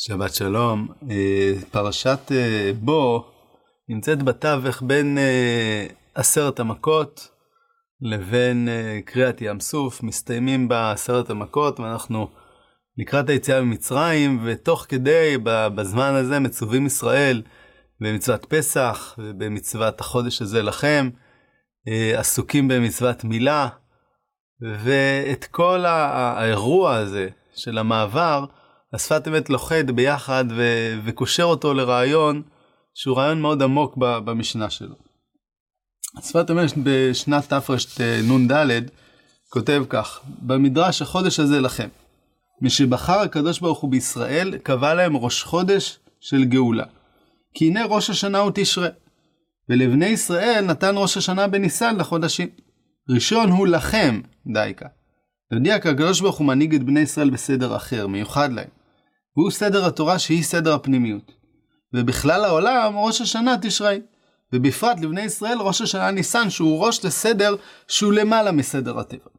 שבת שלום. אה, פרשת אה, בו נמצאת בתווך בין אה, עשרת המכות לבין קריאת ים סוף, מסתיימים בעשרת המכות ואנחנו לקראת היציאה ממצרים, ותוך כדי, בזמן הזה, מצווים ישראל במצוות פסח ובמצוות החודש הזה לכם, עסוקים במצוות מילה, ואת כל האירוע הזה של המעבר, השפת אמת לוכד ביחד ו- וקושר אותו לרעיון שהוא רעיון מאוד עמוק במשנה שלו. השפת אמת בשנת תרנ"ד כותב כך, במדרש החודש הזה לכם, משבחר הקדוש ברוך הוא בישראל, קבע להם ראש חודש של גאולה. כי הנה ראש השנה הוא תשרה, ולבני ישראל נתן ראש השנה בניסן לחודשים. ראשון הוא לכם, דייקה. יודיע כי הקדוש ברוך הוא מנהיג את בני ישראל בסדר אחר, מיוחד להם. והוא סדר התורה שהיא סדר הפנימיות. ובכלל העולם ראש השנה תשרי. ובפרט לבני ישראל ראש השנה ניסן שהוא ראש לסדר שהוא למעלה מסדר הטבע.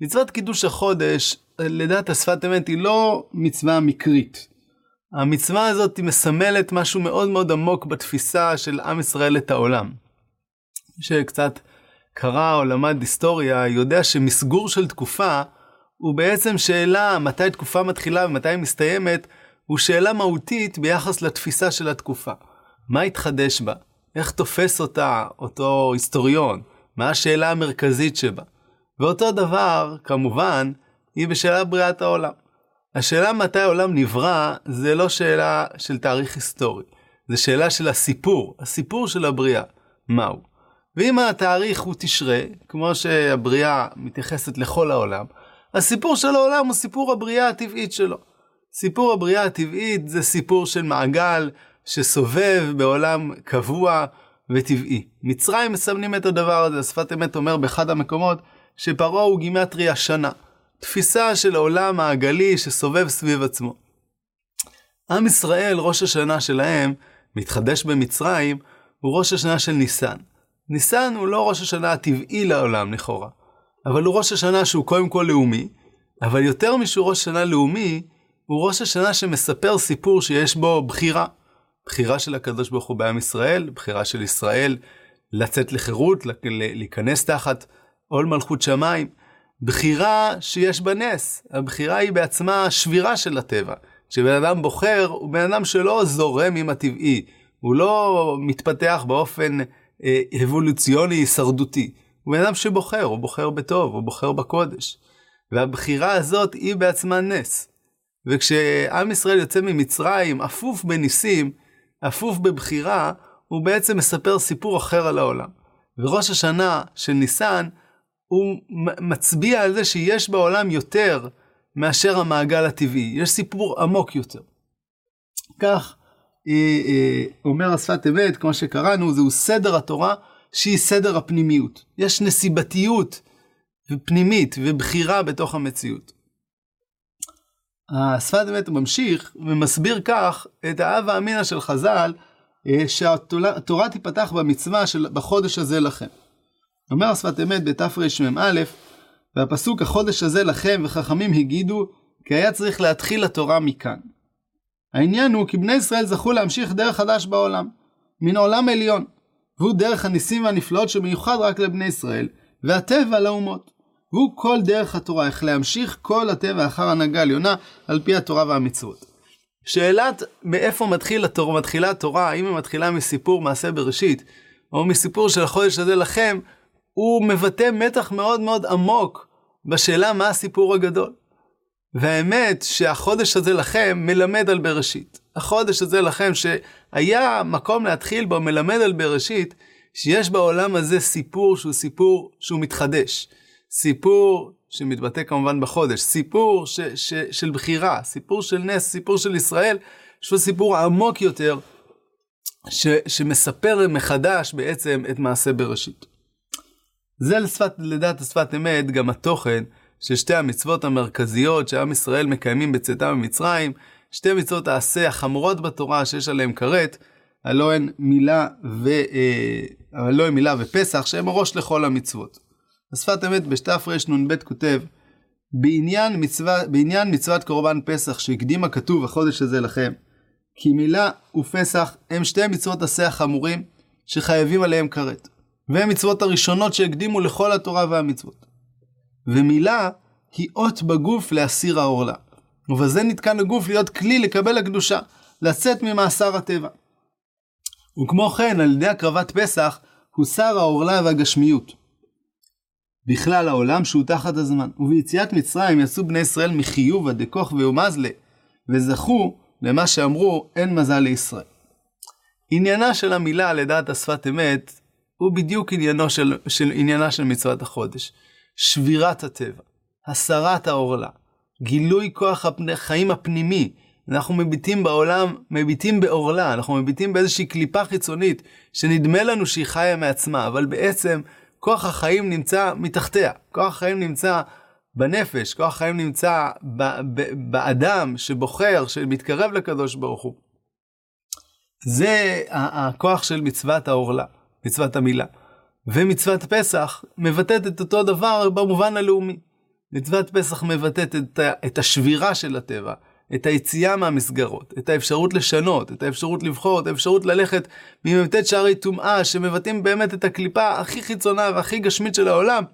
מצוות קידוש החודש, לדעת השפת אמת, היא לא מצווה מקרית. המצווה הזאת היא מסמלת משהו מאוד מאוד עמוק בתפיסה של עם ישראל את העולם. מי שקצת קרא או למד היסטוריה יודע שמסגור של תקופה הוא בעצם שאלה מתי תקופה מתחילה ומתי היא מסתיימת, הוא שאלה מהותית ביחס לתפיסה של התקופה. מה התחדש בה? איך תופס אותה אותו היסטוריון? מה השאלה המרכזית שבה? ואותו דבר, כמובן, היא בשאלה בריאת העולם. השאלה מתי העולם נברא, זה לא שאלה של תאריך היסטורי. זה שאלה של הסיפור, הסיפור של הבריאה, מהו. ואם התאריך הוא תשרה, כמו שהבריאה מתייחסת לכל העולם, הסיפור של העולם הוא סיפור הבריאה הטבעית שלו. סיפור הבריאה הטבעית זה סיפור של מעגל שסובב בעולם קבוע וטבעי. מצרים מסמנים את הדבר הזה, שפת אמת אומר באחד המקומות שפרעה הוא גימטריה שנה. תפיסה של העולם מעגלי שסובב סביב עצמו. עם ישראל, ראש השנה שלהם, מתחדש במצרים, הוא ראש השנה של ניסן. ניסן הוא לא ראש השנה הטבעי לעולם לכאורה. אבל הוא ראש השנה שהוא קודם כל לאומי, אבל יותר משהוא ראש השנה לאומי, הוא ראש השנה שמספר סיפור שיש בו בחירה. בחירה של הקדוש ברוך הוא בעם ישראל, בחירה של ישראל לצאת לחירות, להיכנס תחת עול מלכות שמיים. בחירה שיש בה נס, הבחירה היא בעצמה שבירה של הטבע. כשבן אדם בוחר, הוא בן אדם שלא זורם עם הטבעי, הוא לא מתפתח באופן אה, אבולוציוני הישרדותי. הוא בן אדם שבוחר, הוא בוחר בטוב, הוא בוחר בקודש. והבחירה הזאת היא בעצמה נס. וכשעם ישראל יוצא ממצרים, אפוף בניסים, אפוף בבחירה, הוא בעצם מספר סיפור אחר על העולם. וראש השנה של ניסן, הוא מצביע על זה שיש בעולם יותר מאשר המעגל הטבעי, יש סיפור עמוק יותר. כך אה, אה, אומר השפת אמת, כמו שקראנו, זהו סדר התורה שהיא סדר הפנימיות. יש נסיבתיות פנימית ובחירה בתוך המציאות. השפת אמת ממשיך ומסביר כך את האב האמינא של חז"ל, אה, שהתורה תיפתח במצווה של בחודש הזה לכם. אומר השפת אמת בתרמ"א, והפסוק החודש הזה לכם וחכמים הגידו, כי היה צריך להתחיל התורה מכאן. העניין הוא כי בני ישראל זכו להמשיך דרך חדש בעולם, מן עולם עליון, והוא דרך הניסים והנפלאות שמיוחד רק לבני ישראל, והטבע לאומות. והוא כל דרך התורה, איך להמשיך כל הטבע אחר הנהגה עליונה, על פי התורה והמצוות. שאלת מאיפה מתחיל התורה, מתחילה התורה, האם היא מתחילה מסיפור מעשה בראשית, או מסיפור של החודש הזה לכם, הוא מבטא מתח מאוד מאוד עמוק בשאלה מה הסיפור הגדול. והאמת שהחודש הזה לכם מלמד על בראשית. החודש הזה לכם שהיה מקום להתחיל בו מלמד על בראשית, שיש בעולם הזה סיפור שהוא סיפור שהוא מתחדש. סיפור שמתבטא כמובן בחודש, סיפור ש, ש, של בחירה, סיפור של נס, סיפור של ישראל, שהוא סיפור עמוק יותר, ש, שמספר מחדש בעצם את מעשה בראשית. זה לשפת, לדעת השפת אמת גם התוכן של שתי המצוות המרכזיות שעם ישראל מקיימים בצאתם ממצרים, שתי מצוות העשה החמורות בתורה שיש עליהן כרת, הלא הן מילה, ו, אה, הלא הן מילה ופסח, שהם הראש לכל המצוות. השפת אמת בתרנ"ב כותב, בעניין, מצווה, בעניין מצוות קורבן פסח שהקדים הכתוב החודש הזה לכם, כי מילה ופסח הם שתי מצוות עשה החמורים שחייבים עליהם כרת, והם מצוות הראשונות שהקדימו לכל התורה והמצוות. ומילה היא אות בגוף להסיר העורלה, ובזה נתקן הגוף להיות כלי לקבל הקדושה, לצאת ממאסר הטבע. וכמו כן, על ידי הקרבת פסח, הוסר העורלה והגשמיות. בכלל העולם שהוא תחת הזמן. וביציאת מצרים יצאו בני ישראל מחיובה דכוך ויומזלה, וזכו למה שאמרו אין מזל לישראל. עניינה של המילה לדעת השפת אמת הוא בדיוק עניינו של, של, עניינה של מצוות החודש. שבירת הטבע, הסרת העורלה, גילוי כוח החיים הפנימי. אנחנו מביטים בעולם, מביטים בעורלה, אנחנו מביטים באיזושהי קליפה חיצונית שנדמה לנו שהיא חיה מעצמה, אבל בעצם כוח החיים נמצא מתחתיה, כוח החיים נמצא בנפש, כוח החיים נמצא ב- ב- באדם שבוחר, שמתקרב לקדוש ברוך הוא. זה הכוח של מצוות העורלה, מצוות המילה. ומצוות פסח מבטאת את אותו דבר במובן הלאומי. מצוות פסח מבטאת את, את השבירה של הטבע, את היציאה מהמסגרות, את האפשרות לשנות, את האפשרות לבחור, את האפשרות ללכת ממ"ט שערי טומאה, שמבטאים באמת את הקליפה הכי חיצונה והכי גשמית של העולם,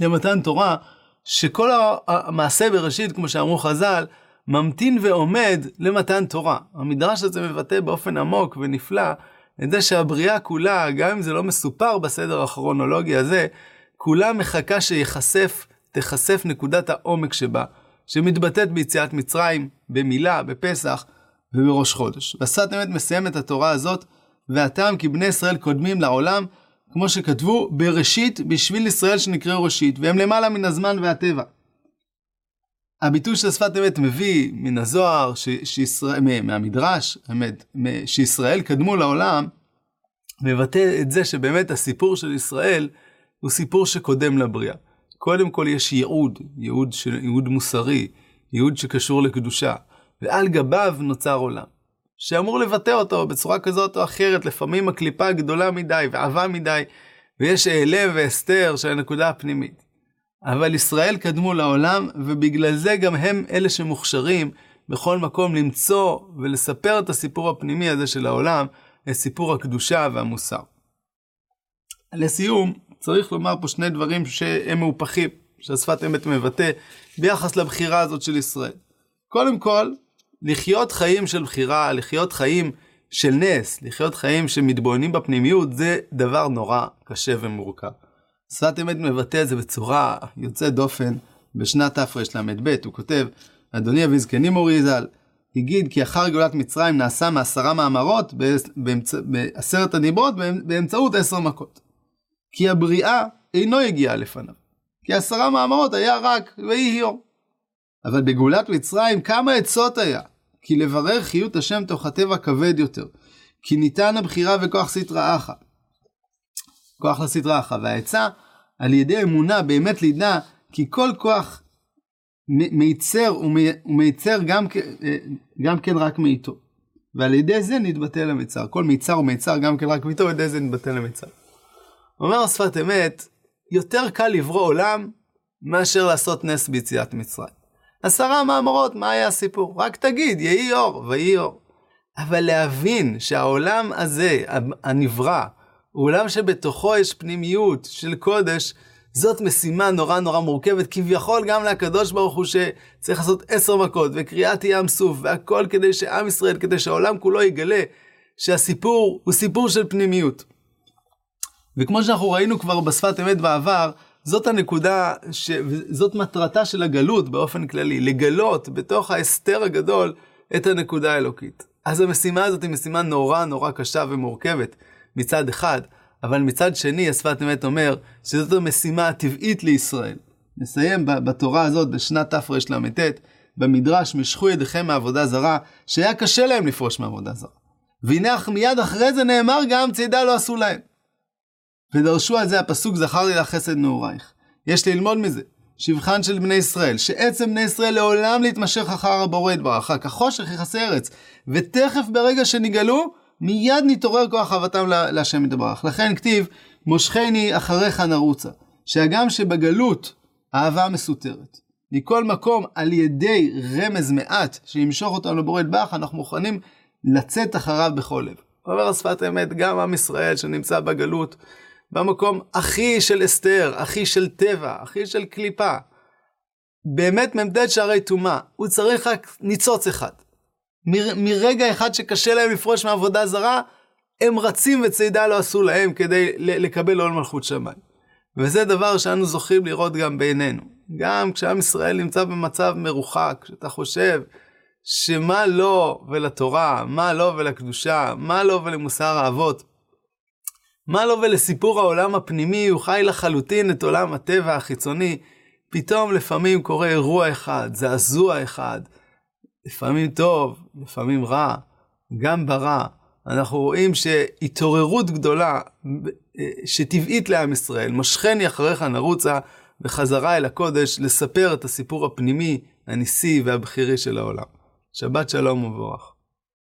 למתן תורה, שכל המעשה בראשית, כמו שאמרו חז"ל, ממתין ועומד למתן תורה. המדרש הזה מבטא באופן עמוק ונפלא את זה שהבריאה כולה, גם אם זה לא מסופר בסדר הכרונולוגי הזה, כולה מחכה שיחשף, תיחשף נקודת העומק שבה. שמתבטאת ביציאת מצרים, במילה, בפסח ובראש חודש. והשפת אמת מסיים את התורה הזאת, והטעם כי בני ישראל קודמים לעולם, כמו שכתבו, בראשית בשביל ישראל שנקראו ראשית, והם למעלה מן הזמן והטבע. הביטוי של שפת אמת מביא מן הזוהר, ש, שישראל, מהמדרש, אמת, שישראל קדמו לעולם, מבטא את זה שבאמת הסיפור של ישראל הוא סיפור שקודם לבריאה. קודם כל יש ייעוד, ייעוד, של, ייעוד מוסרי, ייעוד שקשור לקדושה, ועל גביו נוצר עולם, שאמור לבטא אותו בצורה כזאת או אחרת, לפעמים הקליפה גדולה מדי ועבה מדי, ויש אעלה והסתר של הנקודה הפנימית. אבל ישראל קדמו לעולם, ובגלל זה גם הם אלה שמוכשרים בכל מקום למצוא ולספר את הסיפור הפנימי הזה של העולם, את סיפור הקדושה והמוסר. לסיום, צריך לומר פה שני דברים שהם מהופכים, שהשפת אמת מבטא, ביחס לבחירה הזאת של ישראל. קודם כל, לחיות חיים של בחירה, לחיות חיים של נס, לחיות חיים שמתבוננים בפנימיות, זה דבר נורא קשה ומורכב. שפת אמת מבטא את זה בצורה יוצאת דופן בשנת תרל"ב, הוא כותב, אדוני אבי זקני מורי ז"ל, הגיד כי אחר גאולת מצרים נעשה מעשרה מאמרות בעשרת הדיברות באמצעות עשר מכות. כי הבריאה אינו הגיעה לפניו. כי עשרה מאמרות היה רק ויהי יום. אבל בגאולת מצרים כמה עצות היה, כי לברר חיות השם תוך הטבע כבד יותר, כי ניתן הבחירה וכוח סטרא אחא. כוח לסטרא אחא, והעצה על ידי אמונה באמת לידע כי כל כוח מיצר ומייצר גם, גם כן רק מאיתו. ועל ידי זה נתבטל המיצר. כל מיצר ומיצר גם כן רק מאיתו, ועל ידי זה נתבטל המיצר. אומר שפת אמת, יותר קל לברוא עולם מאשר לעשות נס ביציאת מצרים. עשרה מאמרות, מה היה הסיפור? רק תגיד, יהי אור, ויהי אור. אבל להבין שהעולם הזה, הנברא, הוא עולם שבתוכו יש פנימיות של קודש, זאת משימה נורא נורא מורכבת, כביכול גם לקדוש ברוך הוא שצריך לעשות עשר מכות, וקריאת ים סוף, והכל כדי שעם ישראל, כדי שהעולם כולו יגלה שהסיפור הוא סיפור של פנימיות. וכמו שאנחנו ראינו כבר בשפת אמת בעבר, זאת הנקודה, ש... זאת מטרתה של הגלות באופן כללי, לגלות בתוך ההסתר הגדול את הנקודה האלוקית. אז המשימה הזאת היא משימה נורא נורא קשה ומורכבת מצד אחד, אבל מצד שני השפת אמת אומר שזאת המשימה הטבעית לישראל. נסיים בתורה הזאת בשנת תרל"ט, במדרש משכו ידיכם מעבודה זרה, שהיה קשה להם לפרוש מעבודה זרה. והנה מיד אחרי זה נאמר גם צידה לא עשו להם. ודרשו על זה הפסוק זכר לי לך חסד נעורייך. יש ללמוד מזה, שבחן של בני ישראל, שעצם בני ישראל לעולם להתמשך אחר הבורא יתברך, כחושך יכסה ארץ, ותכף ברגע שנגאלו, מיד נתעורר כוח אהבתם להשם יתברך. לכן כתיב, מושכני אחריך נרוצה, שהגם שבגלות האהבה מסותרת, מכל מקום, על ידי רמז מעט שימשוך אותנו לבורא יתברך, אנחנו מוכנים לצאת אחריו בכל לב. אומר השפת אמת, גם עם ישראל שנמצא בגלות, במקום הכי של אסתר, הכי של טבע, הכי של קליפה. באמת מ"ד שערי טומאה, הוא צריך רק ניצוץ אחד. מ- מרגע אחד שקשה להם לפרוש מעבודה זרה, הם רצים וצידה לא עשו להם כדי לקבל עול מלכות שמיים. וזה דבר שאנו זוכים לראות גם בעינינו. גם כשעם ישראל נמצא במצב מרוחק, כשאתה חושב שמה לו ולתורה, מה לו ולקדושה, מה לו ולמוסר האבות, מה לו ולסיפור העולם הפנימי, הוא חי לחלוטין את עולם הטבע החיצוני. פתאום לפעמים קורה אירוע אחד, זעזוע אחד, לפעמים טוב, לפעמים רע, גם ברע. אנחנו רואים שהתעוררות גדולה שטבעית לעם ישראל, משכני אחריך נרוצה בחזרה אל הקודש, לספר את הסיפור הפנימי, הניסי והבכירי של העולם. שבת שלום ומבורך.